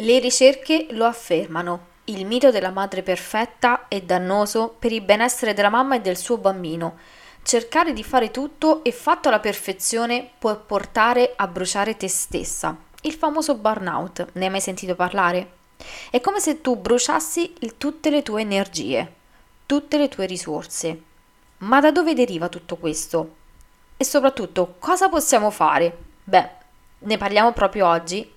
Le ricerche lo affermano. Il mito della madre perfetta è dannoso per il benessere della mamma e del suo bambino. Cercare di fare tutto e fatto alla perfezione può portare a bruciare te stessa. Il famoso burnout, ne hai mai sentito parlare? È come se tu bruciassi il, tutte le tue energie, tutte le tue risorse. Ma da dove deriva tutto questo? E soprattutto, cosa possiamo fare? Beh, ne parliamo proprio oggi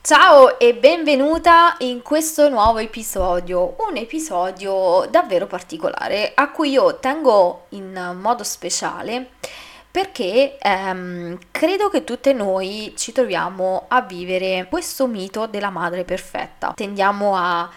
Ciao e benvenuta in questo nuovo episodio, un episodio davvero particolare a cui io tengo in modo speciale perché ehm, credo che tutte noi ci troviamo a vivere questo mito della madre perfetta. Tendiamo a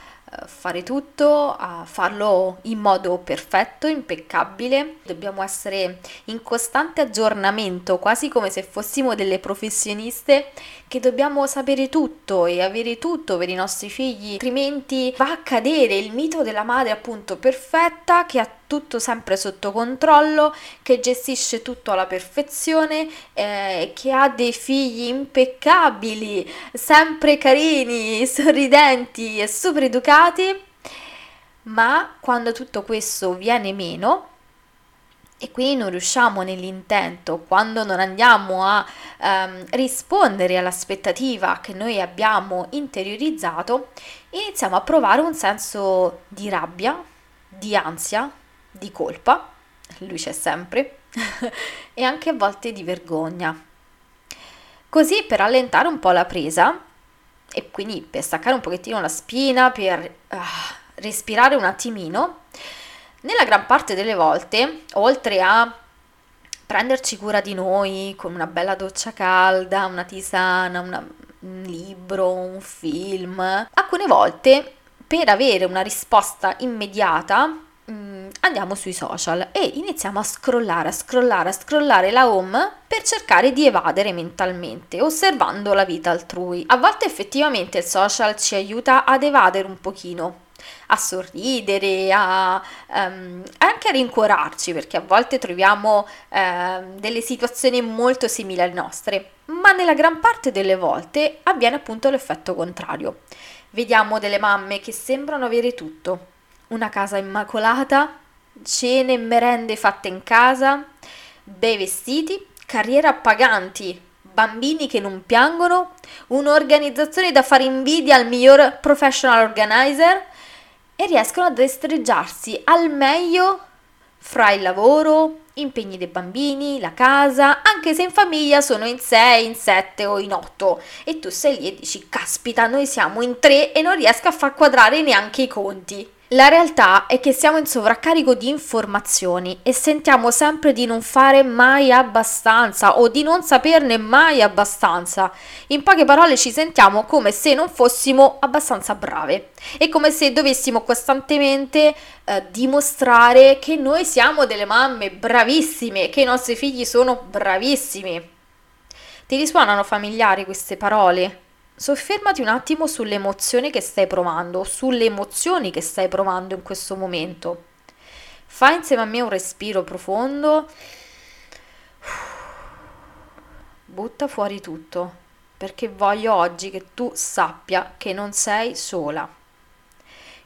fare tutto, a farlo in modo perfetto, impeccabile. Dobbiamo essere in costante aggiornamento, quasi come se fossimo delle professioniste che dobbiamo sapere tutto e avere tutto per i nostri figli, altrimenti va a cadere il mito della madre appunto perfetta che ha tutto sempre sotto controllo, che gestisce tutto alla perfezione, eh, che ha dei figli impeccabili, sempre carini, sorridenti e super educati, ma quando tutto questo viene meno, e quindi non riusciamo nell'intento, quando non andiamo a ehm, rispondere all'aspettativa che noi abbiamo interiorizzato, iniziamo a provare un senso di rabbia, di ansia, di colpa, lui c'è sempre, e anche a volte di vergogna. Così per allentare un po' la presa e quindi per staccare un pochettino la spina, per uh, respirare un attimino, nella gran parte delle volte, oltre a prenderci cura di noi con una bella doccia calda, una tisana, una, un libro, un film, alcune volte per avere una risposta immediata mm, andiamo sui social e iniziamo a scrollare, a scrollare, a scrollare la home per cercare di evadere mentalmente, osservando la vita altrui. A volte effettivamente il social ci aiuta ad evadere un pochino, a sorridere, a, um, anche a rincuorarci, perché a volte troviamo um, delle situazioni molto simili alle nostre, ma nella gran parte delle volte avviene appunto l'effetto contrario. Vediamo delle mamme che sembrano avere tutto, una casa immacolata, cene e merende fatte in casa, bei vestiti, carriere appaganti, bambini che non piangono, un'organizzazione da fare invidia al miglior professional organizer, e riescono a destreggiarsi al meglio fra il lavoro, impegni dei bambini, la casa, anche se in famiglia sono in 6, in 7 o in 8 e tu sei lì e dici caspita noi siamo in 3 e non riesco a far quadrare neanche i conti. La realtà è che siamo in sovraccarico di informazioni e sentiamo sempre di non fare mai abbastanza o di non saperne mai abbastanza. In poche parole ci sentiamo come se non fossimo abbastanza brave e come se dovessimo costantemente eh, dimostrare che noi siamo delle mamme bravissime, che i nostri figli sono bravissimi. Ti risuonano familiari queste parole? Soffermati un attimo sulle emozioni che stai provando, sulle emozioni che stai provando in questo momento. Fai insieme a me un respiro profondo. Butta fuori tutto, perché voglio oggi che tu sappia che non sei sola.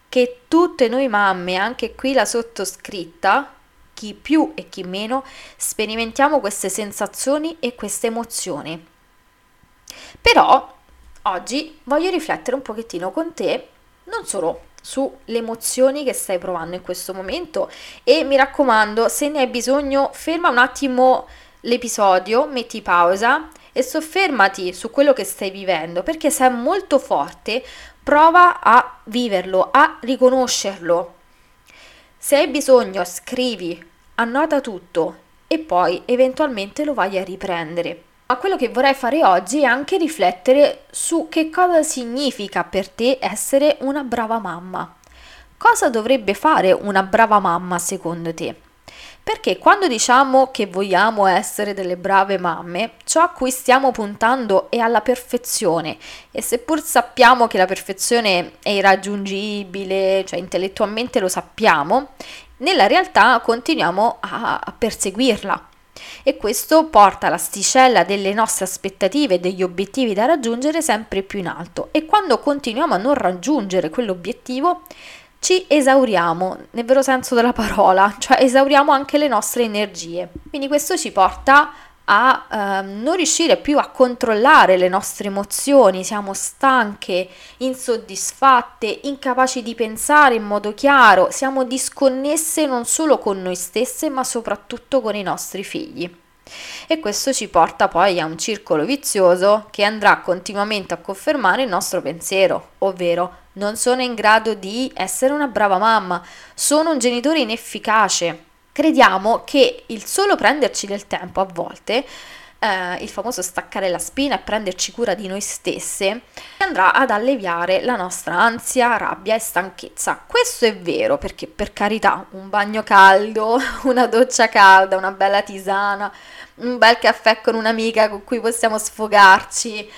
Che tutte noi mamme, anche qui la sottoscritta, chi più e chi meno, sperimentiamo queste sensazioni e queste emozioni. Però Oggi voglio riflettere un pochettino con te, non solo sulle emozioni che stai provando in questo momento e mi raccomando, se ne hai bisogno, ferma un attimo l'episodio, metti pausa e soffermati su quello che stai vivendo, perché se è molto forte, prova a viverlo, a riconoscerlo. Se hai bisogno, scrivi, annota tutto e poi eventualmente lo vai a riprendere. Ma quello che vorrei fare oggi è anche riflettere su che cosa significa per te essere una brava mamma. cosa dovrebbe fare una brava mamma secondo te? Perché quando diciamo che vogliamo essere delle brave mamme, ciò a cui stiamo puntando è alla perfezione e seppur sappiamo che la perfezione è irraggiungibile, cioè intellettualmente lo sappiamo, nella realtà continuiamo a, perseguirla. E questo porta l'asticella delle nostre aspettative e degli obiettivi da raggiungere sempre più in alto e quando continuiamo a non raggiungere quell'obiettivo ci esauriamo nel vero senso della parola, cioè esauriamo anche le nostre energie. Quindi questo ci porta a eh, non riuscire più a controllare le nostre emozioni, siamo stanche, insoddisfatte, incapaci di pensare in modo chiaro, siamo disconnesse non solo con noi stesse ma soprattutto con i nostri figli. E questo ci porta poi a un circolo vizioso che andrà continuamente a confermare il nostro pensiero, ovvero non sono in grado di essere una brava mamma, sono un genitore inefficace. Crediamo che il solo prenderci del tempo a volte eh, il famoso staccare la spina e prenderci cura di noi stesse, andrà ad alleviare la nostra ansia, rabbia e stanchezza. Questo è vero perché per carità un bagno caldo, una doccia calda, una bella tisana, un bel caffè con un'amica con cui possiamo sfogarci,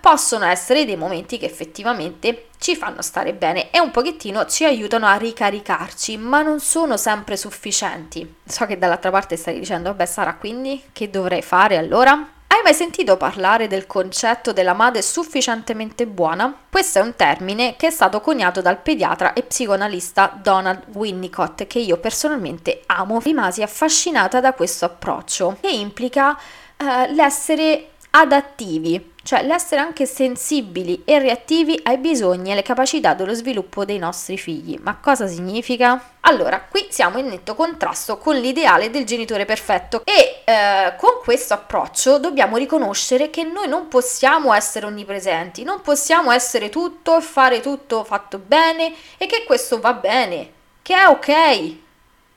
possono essere dei momenti che effettivamente ci fanno stare bene e un pochettino ci aiutano a ricaricarci, ma non sono sempre sufficienti. So che dall'altra parte stai dicendo, vabbè Sara, quindi che dovrei fare allora? Hai mai sentito parlare del concetto della madre sufficientemente buona? Questo è un termine che è stato coniato dal pediatra e psicoanalista Donald Winnicott, che io personalmente amo. Rimasi affascinata da questo approccio, che implica eh, l'essere adattivi, cioè l'essere anche sensibili e reattivi ai bisogni e alle capacità dello sviluppo dei nostri figli. Ma cosa significa? Allora, qui siamo in netto contrasto con l'ideale del genitore perfetto e eh, con questo approccio dobbiamo riconoscere che noi non possiamo essere onnipresenti, non possiamo essere tutto e fare tutto fatto bene e che questo va bene, che è ok.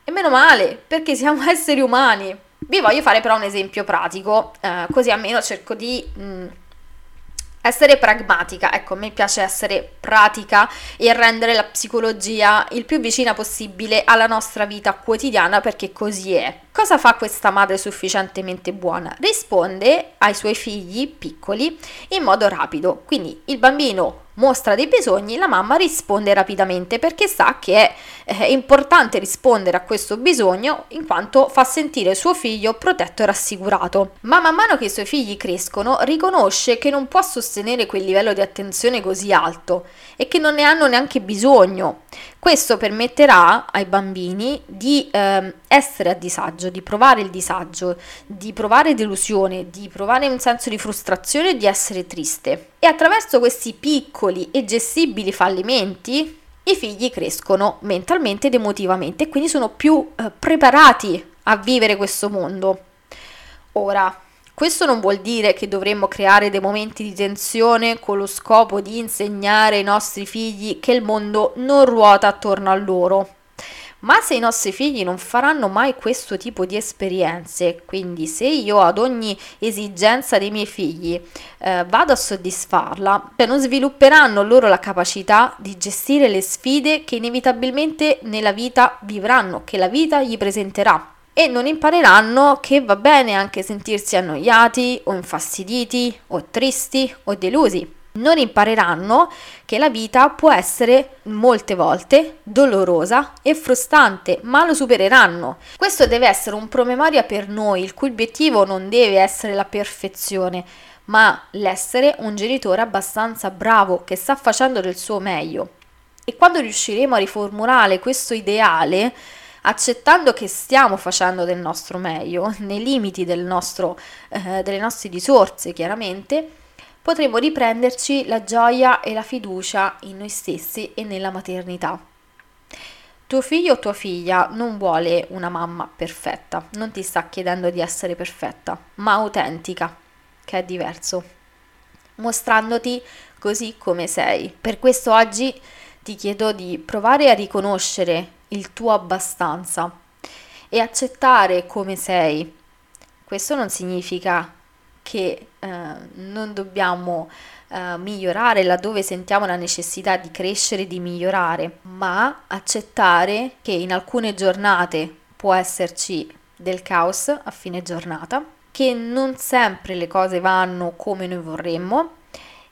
E meno male, perché siamo esseri umani. Vi voglio fare però un esempio pratico, eh, così almeno cerco di mh, mm, essere pragmatica. Ecco, a me piace essere pratica e rendere la psicologia il più vicina possibile alla nostra vita quotidiana perché così è. Cosa fa questa madre sufficientemente buona? Risponde ai suoi figli piccoli in modo rapido. Quindi il bambino mostra dei bisogni, la mamma risponde rapidamente perché sa che è eh, importante rispondere a questo bisogno in quanto fa sentire suo figlio protetto e rassicurato. Ma man mano che i suoi figli crescono, riconosce che non può sostenere quel livello di attenzione così alto e che non ne hanno neanche bisogno. Questo permetterà ai bambini di eh, essere a disagio, di provare il disagio, di provare delusione, di provare un senso di frustrazione e di essere triste. E attraverso questi piccoli e gestibili fallimenti i figli crescono mentalmente ed emotivamente e quindi sono più eh, preparati a vivere questo mondo. Ora, questo non vuol dire che dovremmo creare dei momenti di tensione con lo scopo di insegnare ai nostri figli che il mondo non ruota attorno a loro. Ma se i nostri figli non faranno mai questo tipo di esperienze, quindi se io ad ogni esigenza dei miei figli eh, vado a soddisfarla, cioè non svilupperanno loro la capacità di gestire le sfide che inevitabilmente nella vita vivranno, che la vita gli presenterà e non impareranno che va bene anche sentirsi annoiati o infastiditi o tristi o delusi. Non impareranno che la vita può essere molte volte dolorosa e frustrante, ma lo supereranno. Questo deve essere un promemoria per noi, il cui obiettivo non deve essere la perfezione, ma l'essere un genitore abbastanza bravo che sta facendo del suo meglio. E quando riusciremo a riformulare questo ideale, accettando che stiamo facendo del nostro meglio, nei limiti del nostro, eh, delle nostre risorse chiaramente, potremo riprenderci la gioia e la fiducia in noi stessi e nella maternità. Tuo figlio o tua figlia non vuole una mamma perfetta, non ti sta chiedendo di essere perfetta, ma autentica, che è diverso, mostrandoti così come sei. Per questo oggi ti chiedo di provare a riconoscere il tuo abbastanza e accettare come sei. Questo non significa che eh, non dobbiamo uh, migliorare laddove sentiamo la necessità di crescere, di migliorare, ma accettare che in alcune giornate può esserci del caos a fine giornata, che non sempre le cose vanno come noi vorremmo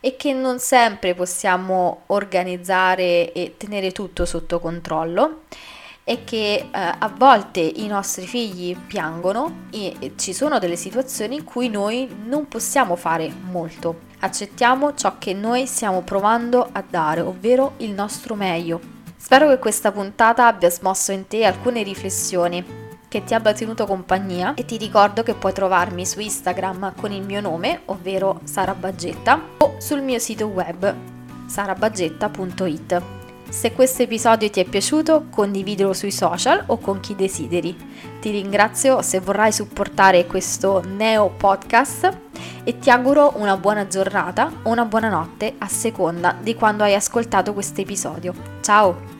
e che non sempre possiamo organizzare e tenere tutto sotto controllo e che eh, a volte i nostri figli piangono e ci sono delle situazioni in cui noi non possiamo fare molto. Accettiamo ciò che noi stiamo provando a dare, ovvero il nostro meglio. Spero che questa puntata abbia smosso in te alcune riflessioni che ti abbia tenuto compagnia e ti ricordo che puoi trovarmi su Instagram con il mio nome, ovvero Sara Baggetta, o sul mio sito web sarabaggetta.it. Se questo episodio ti è piaciuto, condividilo sui social o con chi desideri. Ti ringrazio se vorrai supportare questo neo podcast e ti auguro una buona giornata o una buona notte a seconda di quando hai ascoltato questo episodio. Ciao!